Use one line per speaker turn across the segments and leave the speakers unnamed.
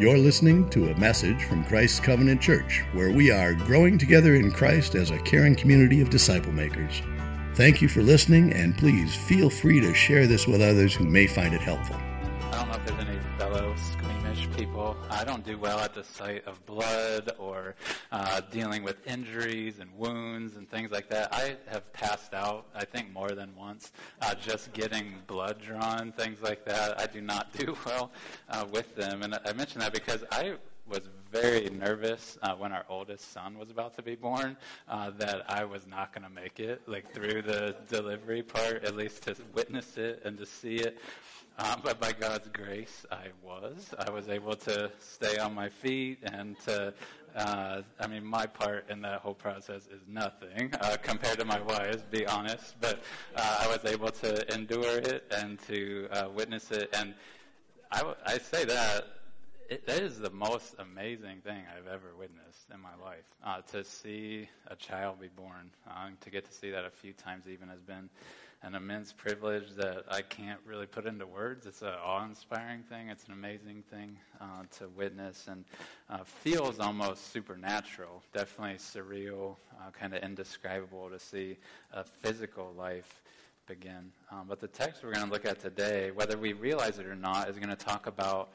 You're listening to a message from Christ's Covenant Church, where we are growing together in Christ as a caring community of disciple makers. Thank you for listening, and please feel free to share this with others who may find it helpful.
I don't know if there's any fellow people. I don't do well at the sight of blood or uh, dealing with injuries and wounds and things like that. I have passed out, I think, more than once uh, just getting blood drawn, things like that. I do not do well uh, with them. And I mention that because I was very nervous uh, when our oldest son was about to be born uh, that I was not going to make it, like through the delivery part, at least to witness it and to see it. Um, but by God's grace, I was. I was able to stay on my feet and to, uh, I mean, my part in that whole process is nothing uh, compared to my wife's, be honest. But uh, I was able to endure it and to uh, witness it. And I, I say that it, that is the most amazing thing I've ever witnessed in my life. Uh, to see a child be born, uh, to get to see that a few times even has been an immense privilege that I can't really put into words. It's an awe-inspiring thing. It's an amazing thing uh, to witness and uh, feels almost supernatural. Definitely surreal, uh, kind of indescribable to see a physical life begin. Um, but the text we're going to look at today, whether we realize it or not, is going to talk about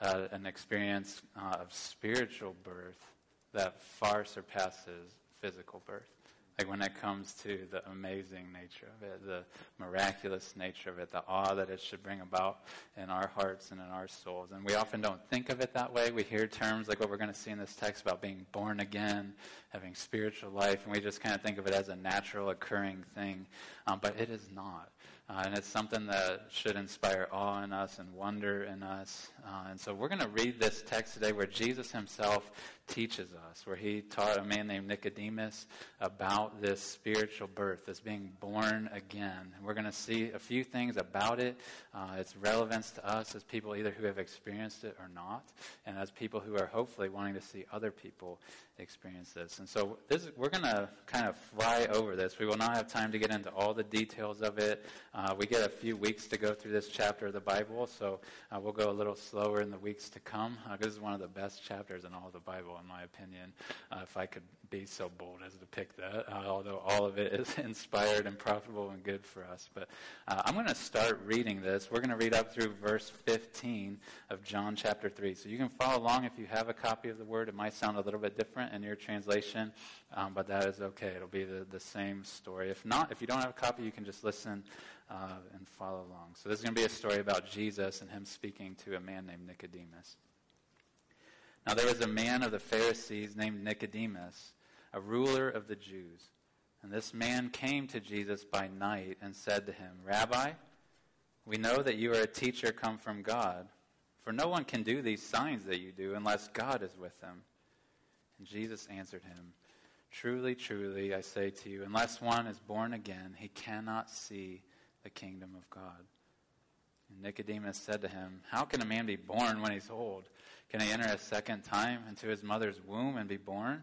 uh, an experience uh, of spiritual birth that far surpasses physical birth like when it comes to the amazing nature of it, the miraculous nature of it, the awe that it should bring about in our hearts and in our souls. And we often don't think of it that way. We hear terms like what we're going to see in this text about being born again, having spiritual life, and we just kind of think of it as a natural occurring thing. Um, but it is not. Uh, and it's something that should inspire awe in us and wonder in us. Uh, and so we're going to read this text today where Jesus himself teaches us, where he taught a man named Nicodemus about this spiritual birth, this being born again. And we're going to see a few things about it, uh, its relevance to us as people either who have experienced it or not, and as people who are hopefully wanting to see other people experience this. And so this, we're going to kind of fly over this. We will not have time to get into all the details of it. Uh, we get a few weeks to go through this chapter of the Bible, so uh, we'll go a little slower in the weeks to come. Uh, this is one of the best chapters in all the Bible, in my opinion, uh, if I could be so bold as to pick that, uh, although all of it is inspired and profitable and good for us. But uh, I'm going to start reading this. We're going to read up through verse 15 of John chapter 3. So you can follow along if you have a copy of the Word. It might sound a little bit different in your translation, um, but that is okay. It'll be the, the same story. If not, if you don't have a copy, you can just listen uh, and follow along. So this is going to be a story about Jesus and him speaking to a man named Nicodemus. Now there was a man of the Pharisees named Nicodemus a ruler of the Jews. And this man came to Jesus by night and said to him, Rabbi, we know that you are a teacher come from God, for no one can do these signs that you do unless God is with them. And Jesus answered him, Truly, truly, I say to you, unless one is born again, he cannot see the kingdom of God. And Nicodemus said to him, How can a man be born when he's old? Can he enter a second time into his mother's womb and be born?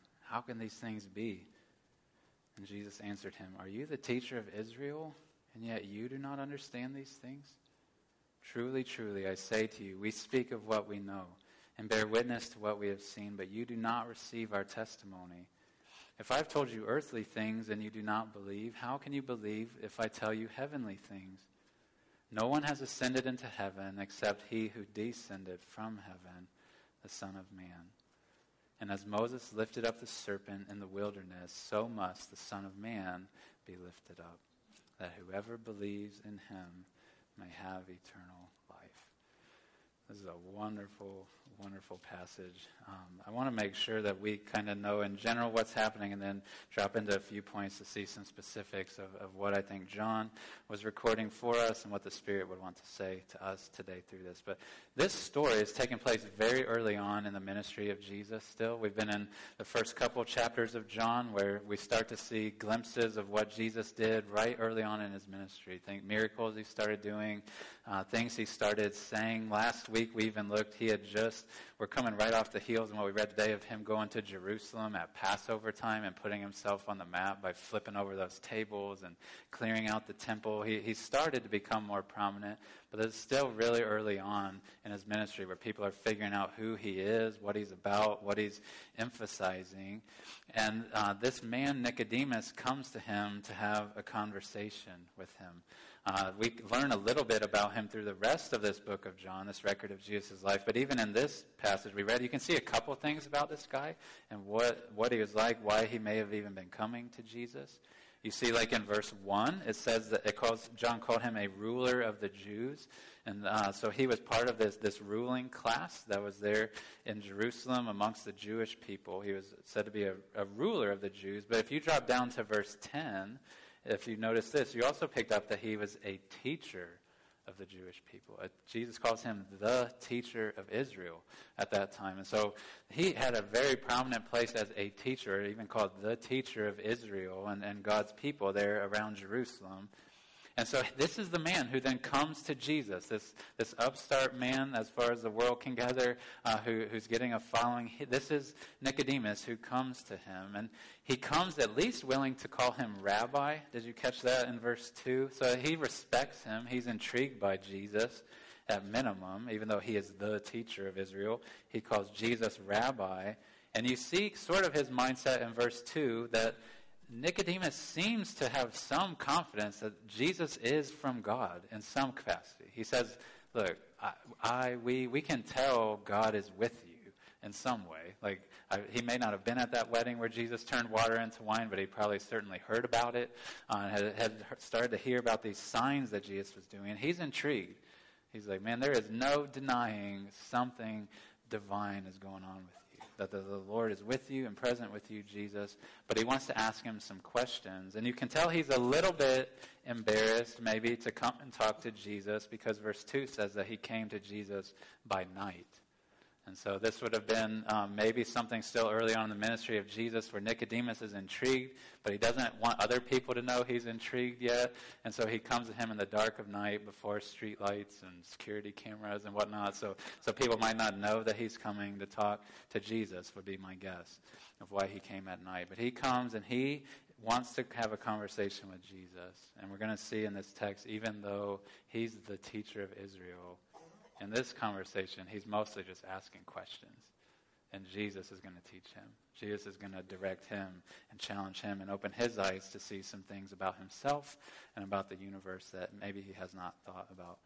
how can these things be? And Jesus answered him, Are you the teacher of Israel, and yet you do not understand these things? Truly, truly, I say to you, we speak of what we know and bear witness to what we have seen, but you do not receive our testimony. If I've told you earthly things and you do not believe, how can you believe if I tell you heavenly things? No one has ascended into heaven except he who descended from heaven, the Son of Man. And as Moses lifted up the serpent in the wilderness, so must the Son of Man be lifted up, that whoever believes in him may have eternal life. This is a wonderful, wonderful passage. Um, I want to make sure that we kind of know in general what's happening and then drop into a few points to see some specifics of, of what I think John was recording for us and what the Spirit would want to say to us today through this. But this story is taking place very early on in the ministry of Jesus still. We've been in the first couple chapters of John where we start to see glimpses of what Jesus did right early on in his ministry. Think miracles he started doing, uh, things he started saying. Last week we even looked, he had just, we're coming right off the heels and what we read today of him going to Jerusalem at Passover time and putting himself on the map by flipping over those tables and clearing out the temple. He, he started to become more prominent, but it's still really early on in his ministry where people are figuring out who he is, what he's about, what he's emphasizing. And uh, this man, Nicodemus, comes to him to have a conversation with him. Uh, we learn a little bit about him through the rest of this book of John, this record of Jesus' life. But even in this passage we read, you can see a couple things about this guy and what, what he was like, why he may have even been coming to Jesus. You see, like in verse 1, it says that it calls, John called him a ruler of the Jews. And uh, so he was part of this, this ruling class that was there in Jerusalem amongst the Jewish people. He was said to be a, a ruler of the Jews. But if you drop down to verse 10, if you notice this, you also picked up that he was a teacher of the Jewish people. Uh, Jesus calls him the teacher of Israel at that time. And so he had a very prominent place as a teacher, even called the teacher of Israel and, and God's people there around Jerusalem. And so this is the man who then comes to Jesus, this, this upstart man, as far as the world can gather, uh, who, who's getting a following. This is Nicodemus who comes to him. And he comes at least willing to call him rabbi. Did you catch that in verse 2? So he respects him. He's intrigued by Jesus at minimum, even though he is the teacher of Israel. He calls Jesus rabbi. And you see sort of his mindset in verse 2 that Nicodemus seems to have some confidence that Jesus is from God in some capacity. He says, Look, I, I we, we can tell God is with you in some way. Like, I, he may not have been at that wedding where Jesus turned water into wine, but he probably certainly heard about it, uh, had, had started to hear about these signs that Jesus was doing. And he's intrigued. He's like, Man, there is no denying something divine is going on with that the, Lord is with you and present with you, Jesus. But he wants to ask him some questions. And you can tell he's a little bit embarrassed, maybe, to come and talk to Jesus because verse 2 says that he came to Jesus by night. And so this would have been um, maybe something still early on in the ministry of Jesus where Nicodemus is intrigued, but he doesn't want other people to know he's intrigued yet. And so he comes to him in the dark of night before streetlights and security cameras and whatnot. So, so people might not know that he's coming to talk to Jesus, would be my guess of why he came at night. But he comes and he wants to have a conversation with Jesus. And we're going to see in this text, even though he's the teacher of Israel, in this conversation, he's mostly just asking questions. And Jesus is going to teach him. Jesus is going to direct him and challenge him and open his eyes to see some things about himself and about the universe that maybe he has not thought about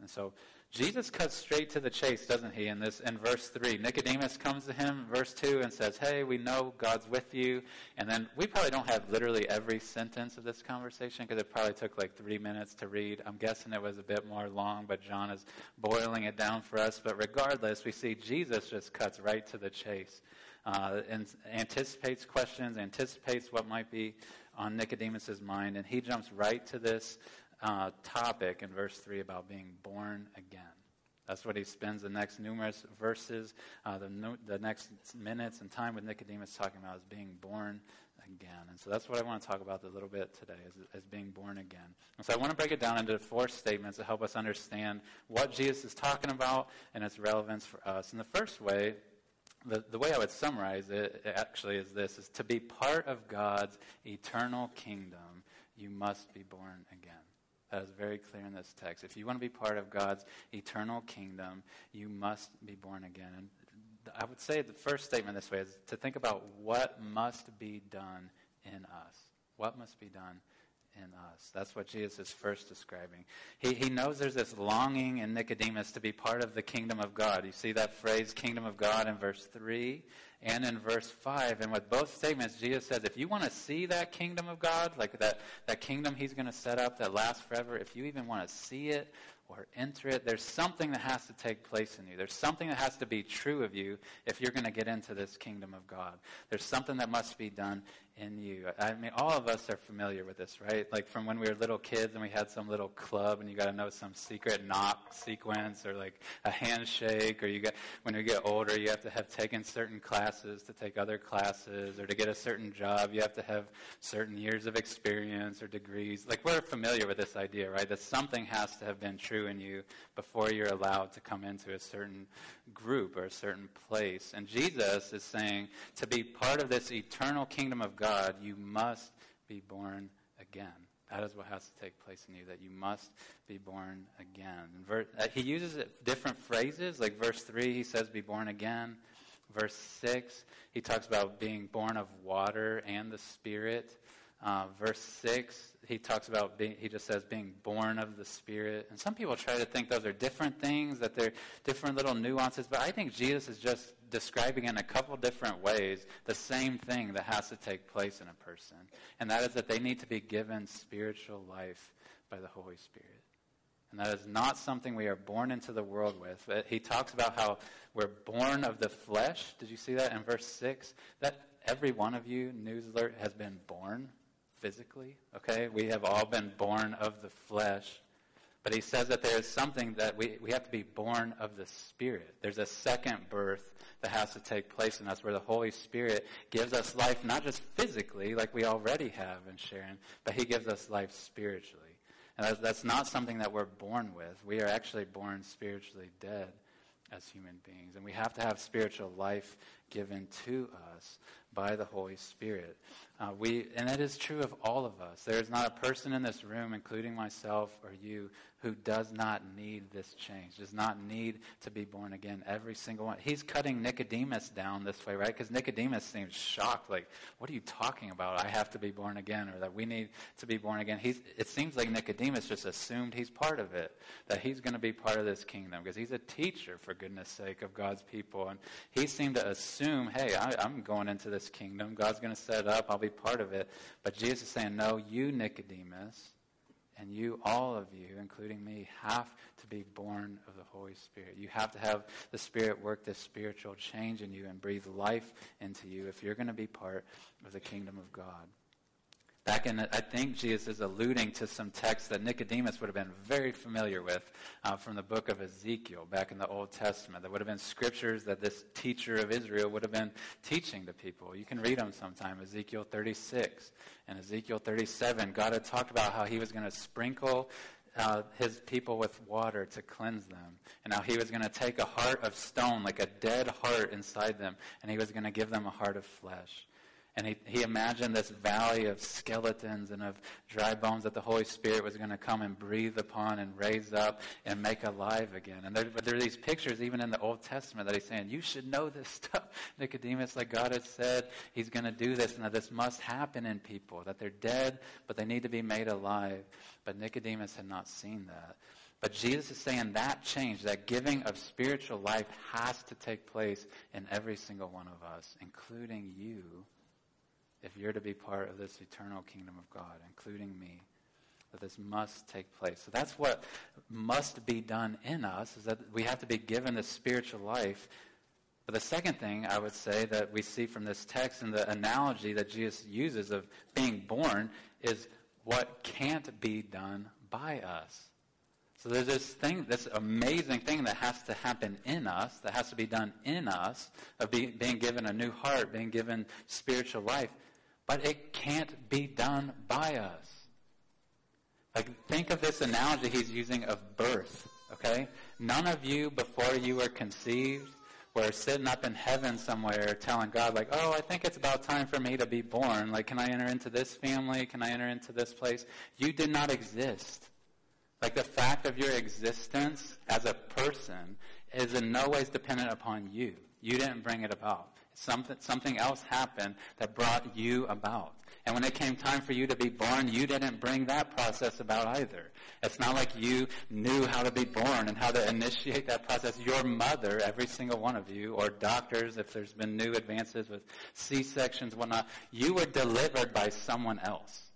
And so Jesus cuts straight to the chase, doesn't he? In this, in verse three, Nicodemus comes to him, verse two, and says, "Hey, we know God's with you." And then we probably don't have literally every sentence of this conversation because it probably took like three minutes to read. I'm guessing it was a bit more long, but John is boiling it down for us. But regardless, we see Jesus just cuts right to the chase, uh, and anticipates questions, anticipates what might be on Nicodemus's mind, and he jumps right to this uh, topic in verse 3 about being born again. That's what he spends the next numerous verses, uh, the, the next minutes and time with Nicodemus talking about is being born again. And so that's what I want to talk about a little bit today, is, is being born again. And so I want to break it down into four statements to help us understand what Jesus is talking about and its relevance for us. And the first way, the, the way I would summarize it actually is this, is to be part of God's eternal kingdom, you must be born again. That is very clear in this text. If you want to be part of God's eternal kingdom, you must be born again. And I would say the first statement this way is to think about what must be done in us. What must be done in us. That's what Jesus is first describing. He, he knows there's this longing in Nicodemus to be part of the kingdom of God. You see that phrase, kingdom of God, in verse 3 and in verse 5. And with both statements, Jesus says, if you want to see that kingdom of God, like that, that kingdom he's going to set up that lasts forever, if you even want to see it, or enter it. There's something that has to take place in you. There's something that has to be true of you if you're going to get into this kingdom of God. There's something that must be done in you. I mean, all of us are familiar with this, right? Like from when we were little kids and we had some little club and you got to know some secret knock sequence or like a handshake or you get, when you get older, you have to have taken certain classes to take other classes or to get a certain job, you have to have certain years of experience or degrees. Like we're familiar with this idea, right? That something has to have been true in you before you're allowed to come into a certain group or a certain place. And Jesus is saying to be part of this eternal kingdom of God, you must be born again. That is what has to take place in you, that you must be born again. Uh, he uses different phrases, like verse 3, he says, be born again. Verse 6, he talks about being born of water and the Spirit. Uh, verse 6, he talks about being, he just says being born of the Spirit. And some people try to think those are different things, that they're different little nuances, but I think Jesus is just describing in a couple different ways the same thing that has to take place in a person. And that is that they need to be given spiritual life by the Holy Spirit. And that is not something we are born into the world with. He talks about how we're born of the flesh. Did you see that in verse 6? That every one of you, news alert, has been born physically, okay? We have all been born of the flesh. But he says that there is something that we, we have to be born of the Spirit. There's a second birth that has to take place in us where the Holy Spirit gives us life, not just physically, like we already have in Sharon, but he gives us life spiritually. And that's, that's not something that we're born with. We are actually born spiritually dead as human beings. And we have to have spiritual life given to us by the Holy Spirit. Uh, we, and that is true of all of us. There is not a person in this room, including myself or you, who does not need this change, does not need to be born again. Every single one. He's cutting Nicodemus down this way, right? Because Nicodemus seems shocked, like, what are you talking about? I have to be born again, or that we need to be born again. He's, it seems like Nicodemus just assumed he's part of it, that he's going to be part of this kingdom, because he's a teacher, for goodness sake, of God's people. And he seemed to assume, hey, I, I'm going into this kingdom. God's going to set it up. I'll be part of it. But Jesus is saying, no, you, Nicodemus, and you, all of you, including me, have to be born of the Holy Spirit. You have to have the Spirit work this spiritual change in you and breathe life into you if you're going to be part of the kingdom of God. Back in, I think Jesus is alluding to some texts that Nicodemus would have been very familiar with uh, from the book of Ezekiel back in the Old Testament. That would have been scriptures that this teacher of Israel would have been teaching to people. You can read them sometime. Ezekiel 36 and Ezekiel 37. God had talked about how he was going to sprinkle uh, his people with water to cleanse them. And how he was going to take a heart of stone, like a dead heart inside them, and he was going to give them a heart of flesh. And he, he imagined this valley of skeletons and of dry bones that the Holy Spirit was going to come and breathe upon and raise up and make alive again. And there, there are these pictures, even in the Old Testament, that he's saying, You should know this stuff, Nicodemus. Like God has said, he's going to do this and that this must happen in people, that they're dead, but they need to be made alive. But Nicodemus had not seen that. But Jesus is saying that change, that giving of spiritual life has to take place in every single one of us, including you if you're to be part of this eternal kingdom of God, including me, that this must take place. So that's what must be done in us, is that we have to be given this spiritual life. But the second thing I would say that we see from this text and the analogy that Jesus uses of being born is what can't be done by us. So there's this thing, this amazing thing that has to happen in us, that has to be done in us, of be, being given a new heart, being given spiritual life but it can't be done by us. Like, think of this analogy he's using of birth, okay? None of you, before you were conceived, were sitting up in heaven somewhere telling God, like, oh, I think it's about time for me to be born. Like, can I enter into this family? Can I enter into this place? You did not exist. Like, the fact of your existence as a person is in no ways dependent upon you. You didn't bring it about. Something, something else happened that brought you about. And when it came time for you to be born, you didn't bring that process about either. It's not like you knew how to be born and how to initiate that process. Your mother, every single one of you, or doctors, if there's been new advances with C-sections, whatnot, you were delivered by someone else.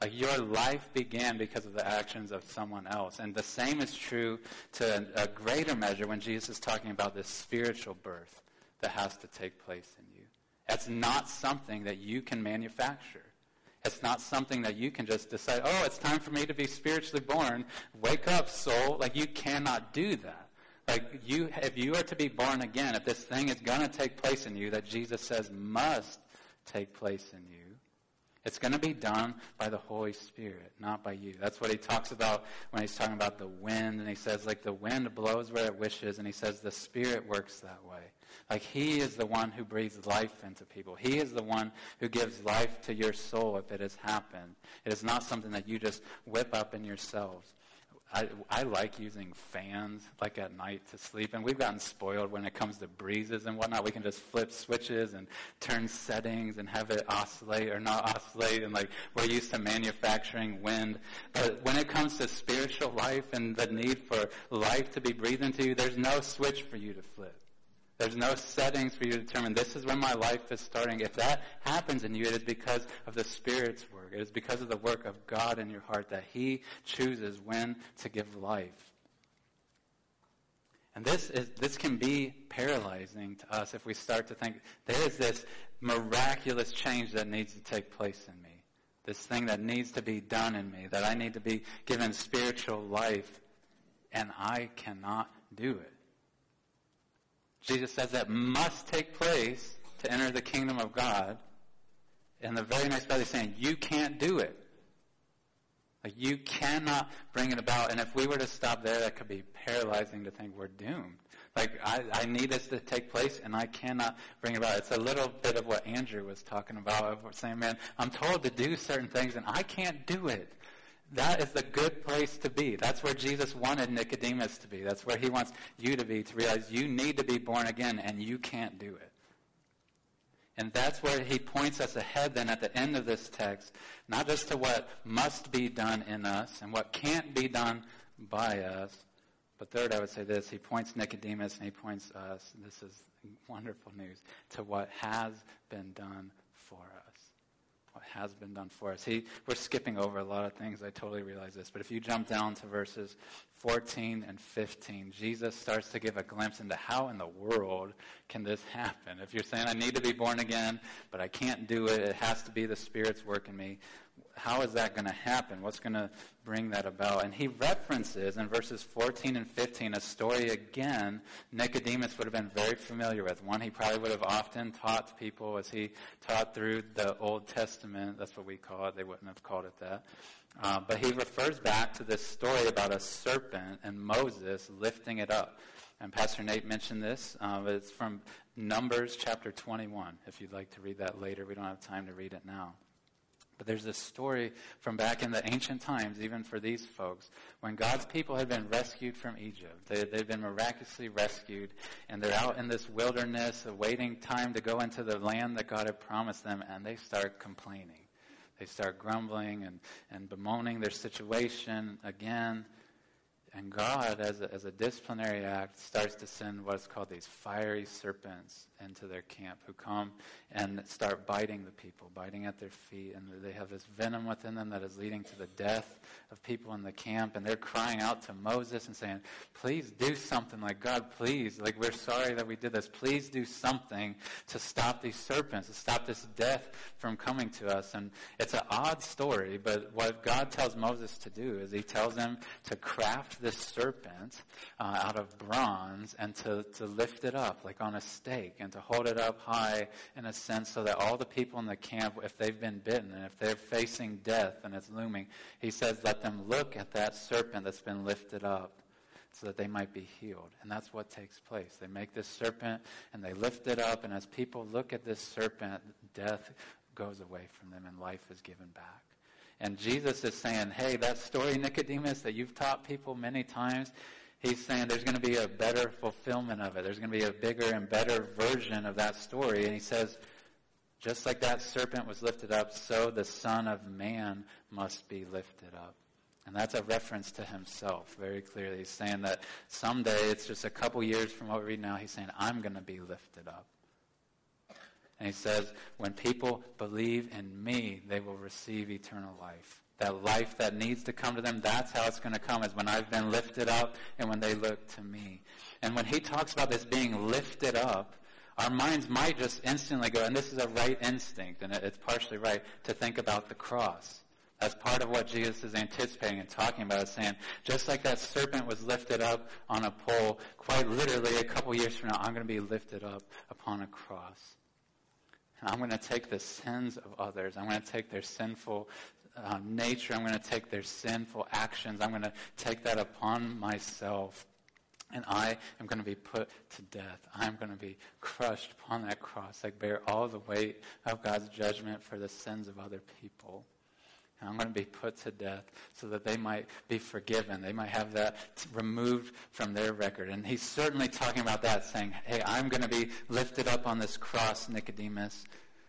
Like your life began because of the actions of someone else. And the same is true to a greater measure when Jesus is talking about this spiritual birth that has to take place in you. That's not something that you can manufacture. It's not something that you can just decide, oh, it's time for me to be spiritually born. Wake up, soul. Like you cannot do that. Like you, if you are to be born again, if this thing is going to take place in you that Jesus says must take place in you, it's going to be done by the Holy Spirit, not by you. That's what he talks about when he's talking about the wind. And he says, like, the wind blows where it wishes. And he says, the Spirit works that way. Like, he is the one who breathes life into people. He is the one who gives life to your soul if it has happened. It is not something that you just whip up in yourselves. I, I like using fans like at night to sleep, and we've gotten spoiled when it comes to breezes and whatnot. We can just flip switches and turn settings and have it oscillate or not oscillate, and like we're used to manufacturing wind. But when it comes to spiritual life and the need for life to be breathed into you, there's no switch for you to flip. There's no settings for you to determine this is when my life is starting. If that happens in you, it is because of the Spirit's work. It is because of the work of God in your heart that He chooses when to give life. And this is this can be paralyzing to us if we start to think there is this miraculous change that needs to take place in me. This thing that needs to be done in me, that I need to be given spiritual life, and I cannot do it. Jesus says that must take place to enter the kingdom of God. And the very next part, is saying, you can't do it. Like, you cannot bring it about. And if we were to stop there, that could be paralyzing to think we're doomed. Like, I, I need this to take place, and I cannot bring it about. It's a little bit of what Andrew was talking about, of saying, man, I'm told to do certain things, and I can't do it. That is the good place to be. That's where Jesus wanted Nicodemus to be. That's where he wants you to be, to realize you need to be born again and you can't do it. And that's where he points us ahead then at the end of this text, not just to what must be done in us and what can't be done by us, but third, I would say this. He points Nicodemus and he points us, this is wonderful news, to what has been done for us has been done for us. He, we're skipping over a lot of things. I totally realize this. But if you jump down to verses 14 and 15, Jesus starts to give a glimpse into how in the world can this happen. If you're saying, I need to be born again, but I can't do it, it has to be the Spirit's work in me how is that going to happen? What's going to bring that about? And he references in verses 14 and 15 a story again Nicodemus would have been very familiar with. One he probably would have often taught to people as he taught through the Old Testament. That's what we call it. They wouldn't have called it that. Uh, but he refers back to this story about a serpent and Moses lifting it up. And Pastor Nate mentioned this. Uh, it's from Numbers chapter 21. If you'd like to read that later, we don't have time to read it now. But there's this story from back in the ancient times, even for these folks, when God's people had been rescued from Egypt. They, they've been miraculously rescued, and they're out in this wilderness, awaiting time to go into the land that God had promised them, and they start complaining. They start grumbling and, and bemoaning their situation again. And God, as a, as a disciplinary act, starts to send what's called these fiery serpents into their camp who come and start biting the people, biting at their feet. And they have this venom within them that is leading to the death of people in the camp. And they're crying out to Moses and saying, Please do something. Like, God, please. Like, we're sorry that we did this. Please do something to stop these serpents, to stop this death from coming to us. And it's an odd story, but what God tells Moses to do is he tells him to craft this serpent uh, out of bronze and to, to lift it up, like on a stake. And to hold it up high in a sense so that all the people in the camp, if they've been bitten and if they're facing death and it's looming, he says, let them look at that serpent that's been lifted up so that they might be healed. And that's what takes place. They make this serpent and they lift it up, and as people look at this serpent, death goes away from them and life is given back. And Jesus is saying, hey, that story, Nicodemus, that you've taught people many times, he's saying there's going to be a better fulfillment of it. There's going to be a bigger and better version of that story. And he says, just like that serpent was lifted up, so the Son of Man must be lifted up. And that's a reference to himself very clearly. He's saying that someday, it's just a couple years from what we read now, he's saying, I'm going to be lifted up. And he says, when people believe in me, they will receive eternal life. that life that needs to come to them, that's how it's going to come, is when I've been lifted up and when they look to me. And when he talks about this being lifted up, our minds might just instantly go, and this is a right instinct, and it's partially right, to think about the cross. That's part of what Jesus is anticipating and talking about, is saying, just like that serpent was lifted up on a pole, quite literally a couple years from now, I'm going to be lifted up upon a cross. I'm going to take the sins of others. I'm going to take their sinful uh, nature. I'm going to take their sinful actions. I'm going to take that upon myself. And I am going to be put to death. I'm going to be crushed upon that cross. I bear all the weight of God's judgment for the sins of other people. And I'm going to be put to death so that they might be forgiven. They might have that removed from their record. And he's certainly talking about that, saying, Hey, I'm going to be lifted up on this cross, Nicodemus,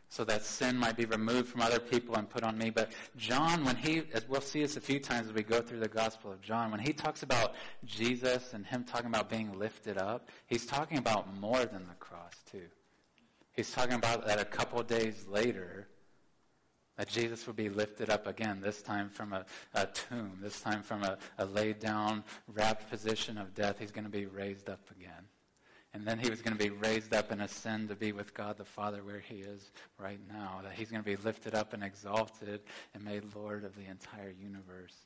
so that sin might be removed from other people and put on me. But John, when he, as we'll see this a few times as we go through the Gospel of John, when he talks about Jesus and him talking about being lifted up, he's talking about more than the cross, too. He's talking about that a couple days later, that Jesus would be lifted up again, this time from a, a tomb, this time from a, a laid down, wrapped position of death. He's going to be raised up again. And then he was going to be raised up and ascend to be with God the Father where he is right now. That he's going to be lifted up and exalted and made Lord of the entire universe.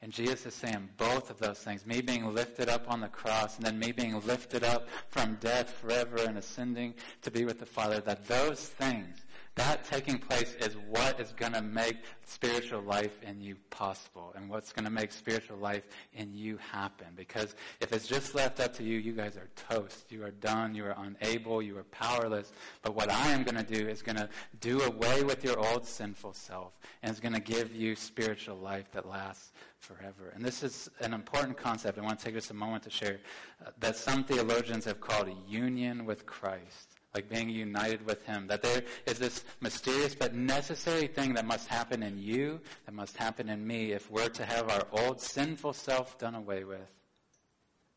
And Jesus is saying both of those things me being lifted up on the cross and then me being lifted up from death forever and ascending to be with the Father, that those things that taking place is what is going to make spiritual life in you possible and what's going to make spiritual life in you happen. Because if it's just left up to you, you guys are toast. You are done. You are unable. You are powerless. But what I am going to do is going to do away with your old sinful self and it's going to give you spiritual life that lasts forever. And this is an important concept. I want to take just a moment to share uh, that some theologians have called union with Christ like being united with Him. That there is this mysterious but necessary thing that must happen in you, that must happen in me, if we're to have our old sinful self done away with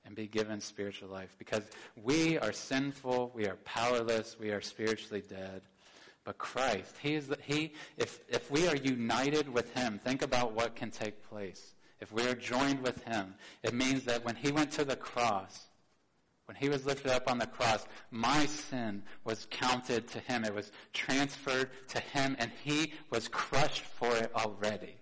and be given spiritual life. Because we are sinful, we are powerless, we are spiritually dead. But Christ, He is the, He. If if we are united with Him, think about what can take place. If we are joined with Him, it means that when He went to the cross when he was lifted up on the cross, my sin was counted to him. It was transferred to him, and he was crushed for it already.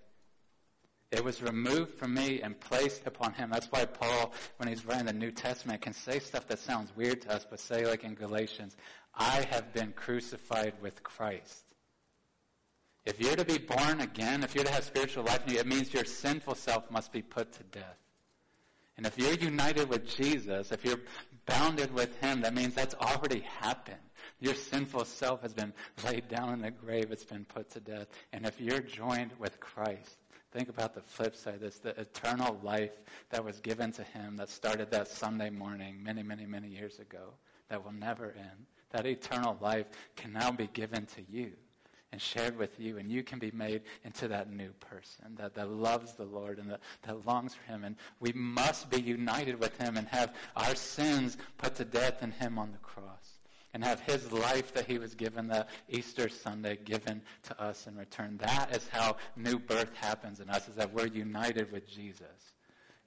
It was removed from me and placed upon him. That's why Paul, when he's writing the New Testament, can say stuff that sounds weird to us, but say, like in Galatians, I have been crucified with Christ. If you're to be born again, if you're to have spiritual life in you, it means your sinful self must be put to death. And if you're united with Jesus, if you're bounded with Him, that means that's already happened. Your sinful self has been laid down in the grave. It's been put to death. And if you're joined with Christ, think about the flip side this, the eternal life that was given to Him that started that Sunday morning many, many, many years ago that will never end. That eternal life can now be given to you and shared with you, and you can be made into that new person that, that loves the Lord and that, that longs for Him. And we must be united with Him and have our sins put to death in Him on the cross. And have His life that He was given that Easter Sunday given to us in return. That is how new birth happens in us, is that we're united with Jesus.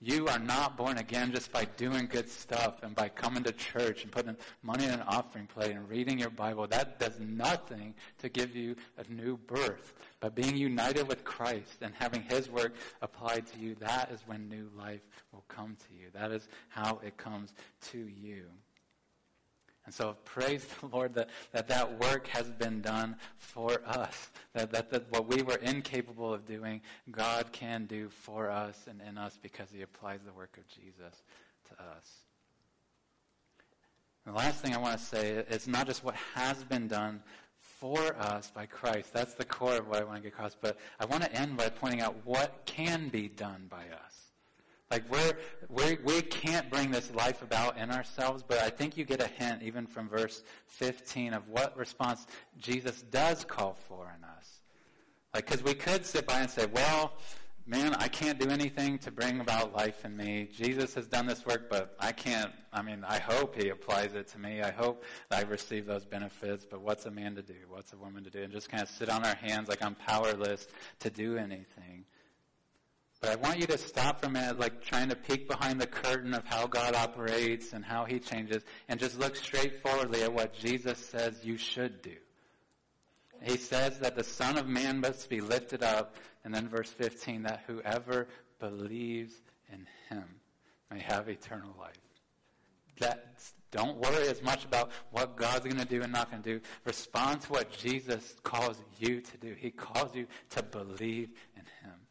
You are not born again just by doing good stuff and by coming to church and putting money in an offering plate and reading your Bible. That does nothing to give you a new birth. But being united with Christ and having His work applied to you, that is when new life will come to you. That is how it comes to you. And so praise the Lord that that, that work has been done for us. That, that, that what we were incapable of doing, God can do for us and in us because he applies the work of Jesus to us. And the last thing I want to say, is not just what has been done for us by Christ. That's the core of what I want to get across. But I want to end by pointing out what can be done by us. Like we're, we we can't bring this life about in ourselves, but I think you get a hint even from verse 15 of what response Jesus does call for in us. Like, because we could sit by and say, well, man, I can't do anything to bring about life in me. Jesus has done this work, but I can't. I mean, I hope he applies it to me. I hope I receive those benefits, but what's a man to do? What's a woman to do? And just kind of sit on our hands like I'm powerless to do anything. But I want you to stop for a minute, like trying to peek behind the curtain of how God operates and how He changes, and just look straightforwardly at what Jesus says you should do. He says that the Son of Man must be lifted up, and then verse 15, that whoever believes in Him may have eternal life. That don't worry as much about what God's going to do and not going to do. Respond to what Jesus calls you to do. He calls you to believe in Him.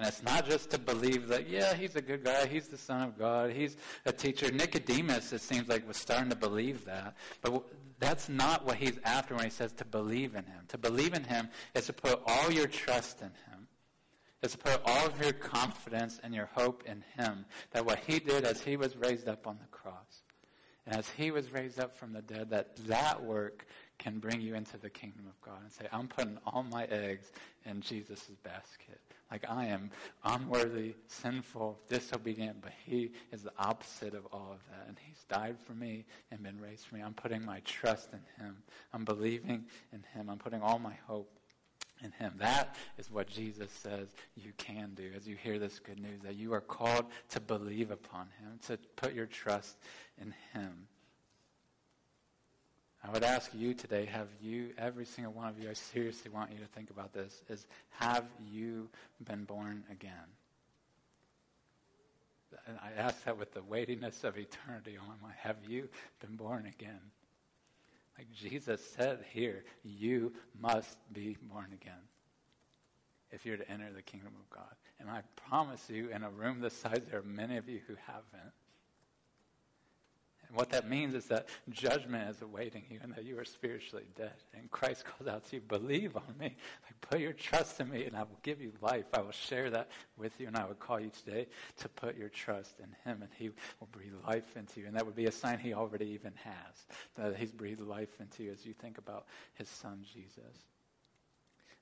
And it's not just to believe that, yeah, he's a good guy, he's the Son of God, he's a teacher. Nicodemus, it seems like, was starting to believe that. But that's not what he's after when he says to believe in him. To believe in him is to put all your trust in him. Is to put all of your confidence and your hope in him. That what he did as he was raised up on the cross, and as he was raised up from the dead, that that work can bring you into the kingdom of God and say, I'm putting all my eggs in Jesus' basket. Like I am unworthy, sinful, disobedient, but he is the opposite of all of that. And he's died for me and been raised for me. I'm putting my trust in him. I'm believing in him. I'm putting all my hope in him. That is what Jesus says you can do as you hear this good news that you are called to believe upon him, to put your trust in him. I would ask you today, have you, every single one of you, I seriously want you to think about this, is have you been born again? And I ask that with the weightiness of eternity on my. Have you been born again? Like Jesus said here, you must be born again if you're to enter the kingdom of God. And I promise you, in a room this size, there are many of you who haven't. And what that means is that judgment is awaiting you and that you are spiritually dead. And Christ calls out to you, believe on me. Like, put your trust in me and I will give you life. I will share that with you and I would call you today to put your trust in him and he will breathe life into you. And that would be a sign he already even has, that he's breathed life into you as you think about his son, Jesus.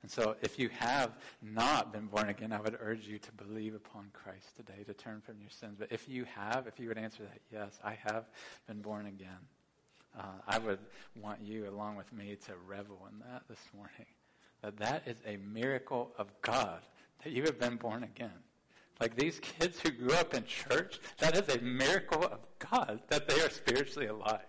And so, if you have not been born again, I would urge you to believe upon Christ today, to turn from your sins. But if you have, if you would answer that, yes, I have been born again, uh, I would want you, along with me, to revel in that this morning. That that is a miracle of God, that you have been born again. Like these kids who grew up in church, that is a miracle of God that they are spiritually alive.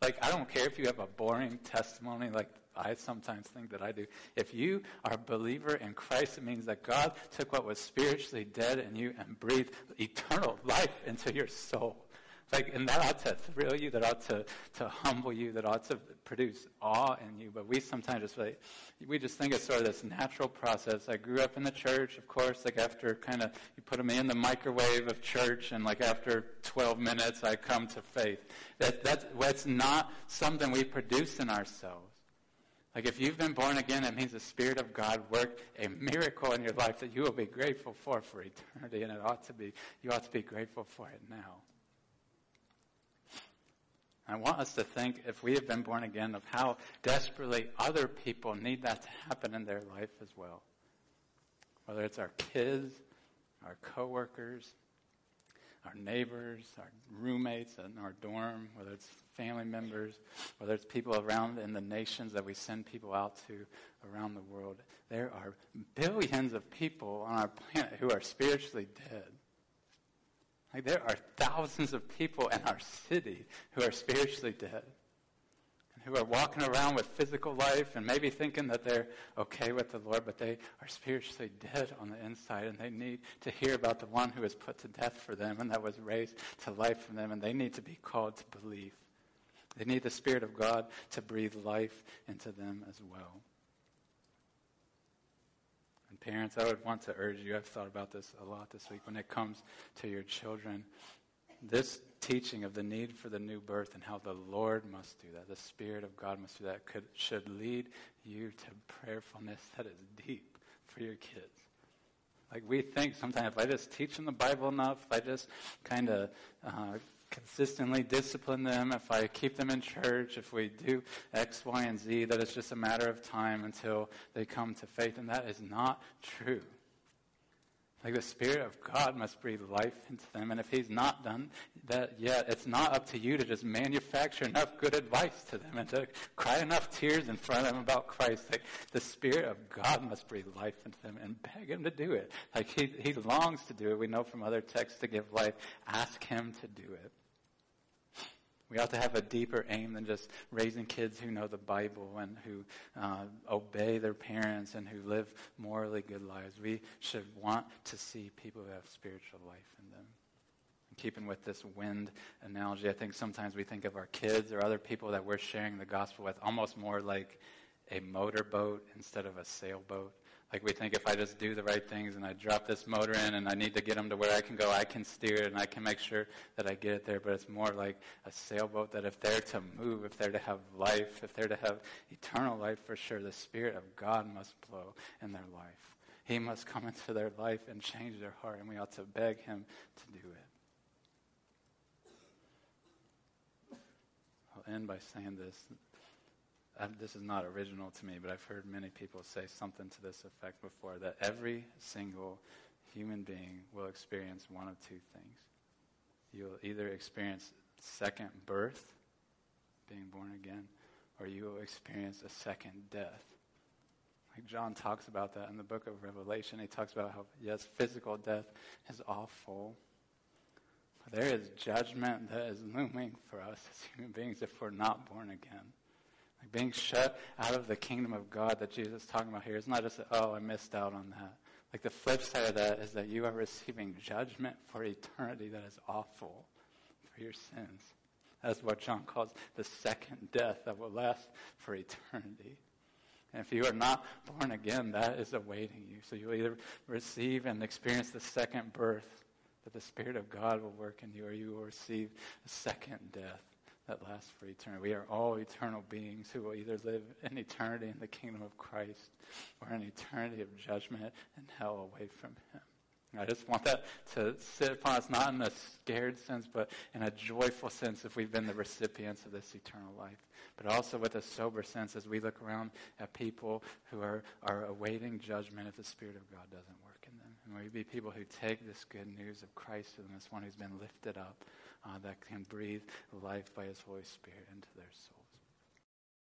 Like, I don't care if you have a boring testimony like I sometimes think that I do. If you are a believer in Christ, it means that God took what was spiritually dead in you and breathed eternal life into your soul. Like, and that ought to thrill you, that ought to, to humble you, that ought to produce awe in you. But we sometimes just like, we just think it's sort of this natural process. I grew up in the church, of course, like after kind of, you put me in the microwave of church, and like after 12 minutes, I come to faith. That, that's, that's not something we produce in ourselves. Like if you've been born again, it means the Spirit of God worked a miracle in your life that you will be grateful for for eternity, and it ought to be, you ought to be grateful for it now. I want us to think, if we have been born again, of how desperately other people need that to happen in their life as well. Whether it's our kids, our coworkers, our neighbors, our roommates in our dorm, whether it's family members, whether it's people around in the nations that we send people out to around the world. There are billions of people on our planet who are spiritually dead. Like there are thousands of people in our city who are spiritually dead who are walking around with physical life and maybe thinking that they're okay with the Lord, but they are spiritually dead on the inside and they need to hear about the one who was put to death for them and that was raised to life for them, and they need to be called to believe. They need the Spirit of God to breathe life into them as well. And parents, I would want to urge you, I've thought about this a lot this week, when it comes to your children, this teaching of the need for the new birth and how the Lord must do that, the Spirit of God must do that, could, should lead you to prayerfulness that is deep for your kids. Like we think sometimes if I just teach them the Bible enough, if I just kind of uh, consistently discipline them, if I keep them in church, if we do X, Y, and Z, that it's just a matter of time until they come to faith. And that is not true. Like the Spirit of God must breathe life into them. And if He's not done that yet, it's not up to you to just manufacture enough good advice to them and to cry enough tears in front of them about Christ. Like the Spirit of God must breathe life into them and beg Him to do it. Like He, he longs to do it. We know from other texts to give life. Ask Him to do it. We ought to have a deeper aim than just raising kids who know the Bible and who uh, obey their parents and who live morally good lives. We should want to see people who have spiritual life in them. And keeping with this wind analogy, I think sometimes we think of our kids or other people that we're sharing the gospel with almost more like a motorboat instead of a sailboat. Like we think if I just do the right things and I drop this motor in and I need to get them to where I can go, I can steer it and I can make sure that I get it there. But it's more like a sailboat that if they're to move, if they're to have life, if they're to have eternal life for sure, the Spirit of God must blow in their life. He must come into their life and change their heart, and we ought to beg Him to do it. I'll end by saying this Uh, this is not original to me, but I've heard many people say something to this effect before that every single human being will experience one of two things. You'll either experience second birth, being born again, or you will experience a second death. Like John talks about that in the book of Revelation. He talks about how, yes, physical death is awful. But there is judgment that is looming for us as human beings if we're not born again. Being shut out of the kingdom of God that Jesus is talking about here is not just, oh, I missed out on that. Like the flip side of that is that you are receiving judgment for eternity that is awful for your sins. That's what John calls the second death that will last for eternity. And if you are not born again, that is awaiting you. So you'll either receive and experience the second birth that the Spirit of God will work in you, or you will receive a second death that lasts for eternity. We are all eternal beings who will either live in eternity in the kingdom of Christ or in eternity of judgment and hell away from Him. I just want that to sit upon us, not in a scared sense, but in a joyful sense if we've been the recipients of this eternal life. But also with a sober sense as we look around at people who are, are awaiting judgment if the Spirit of God doesn't work in them. And we be people who take this good news of Christ to them as one who's been lifted up uh, that can breathe life by his Holy Spirit into their souls.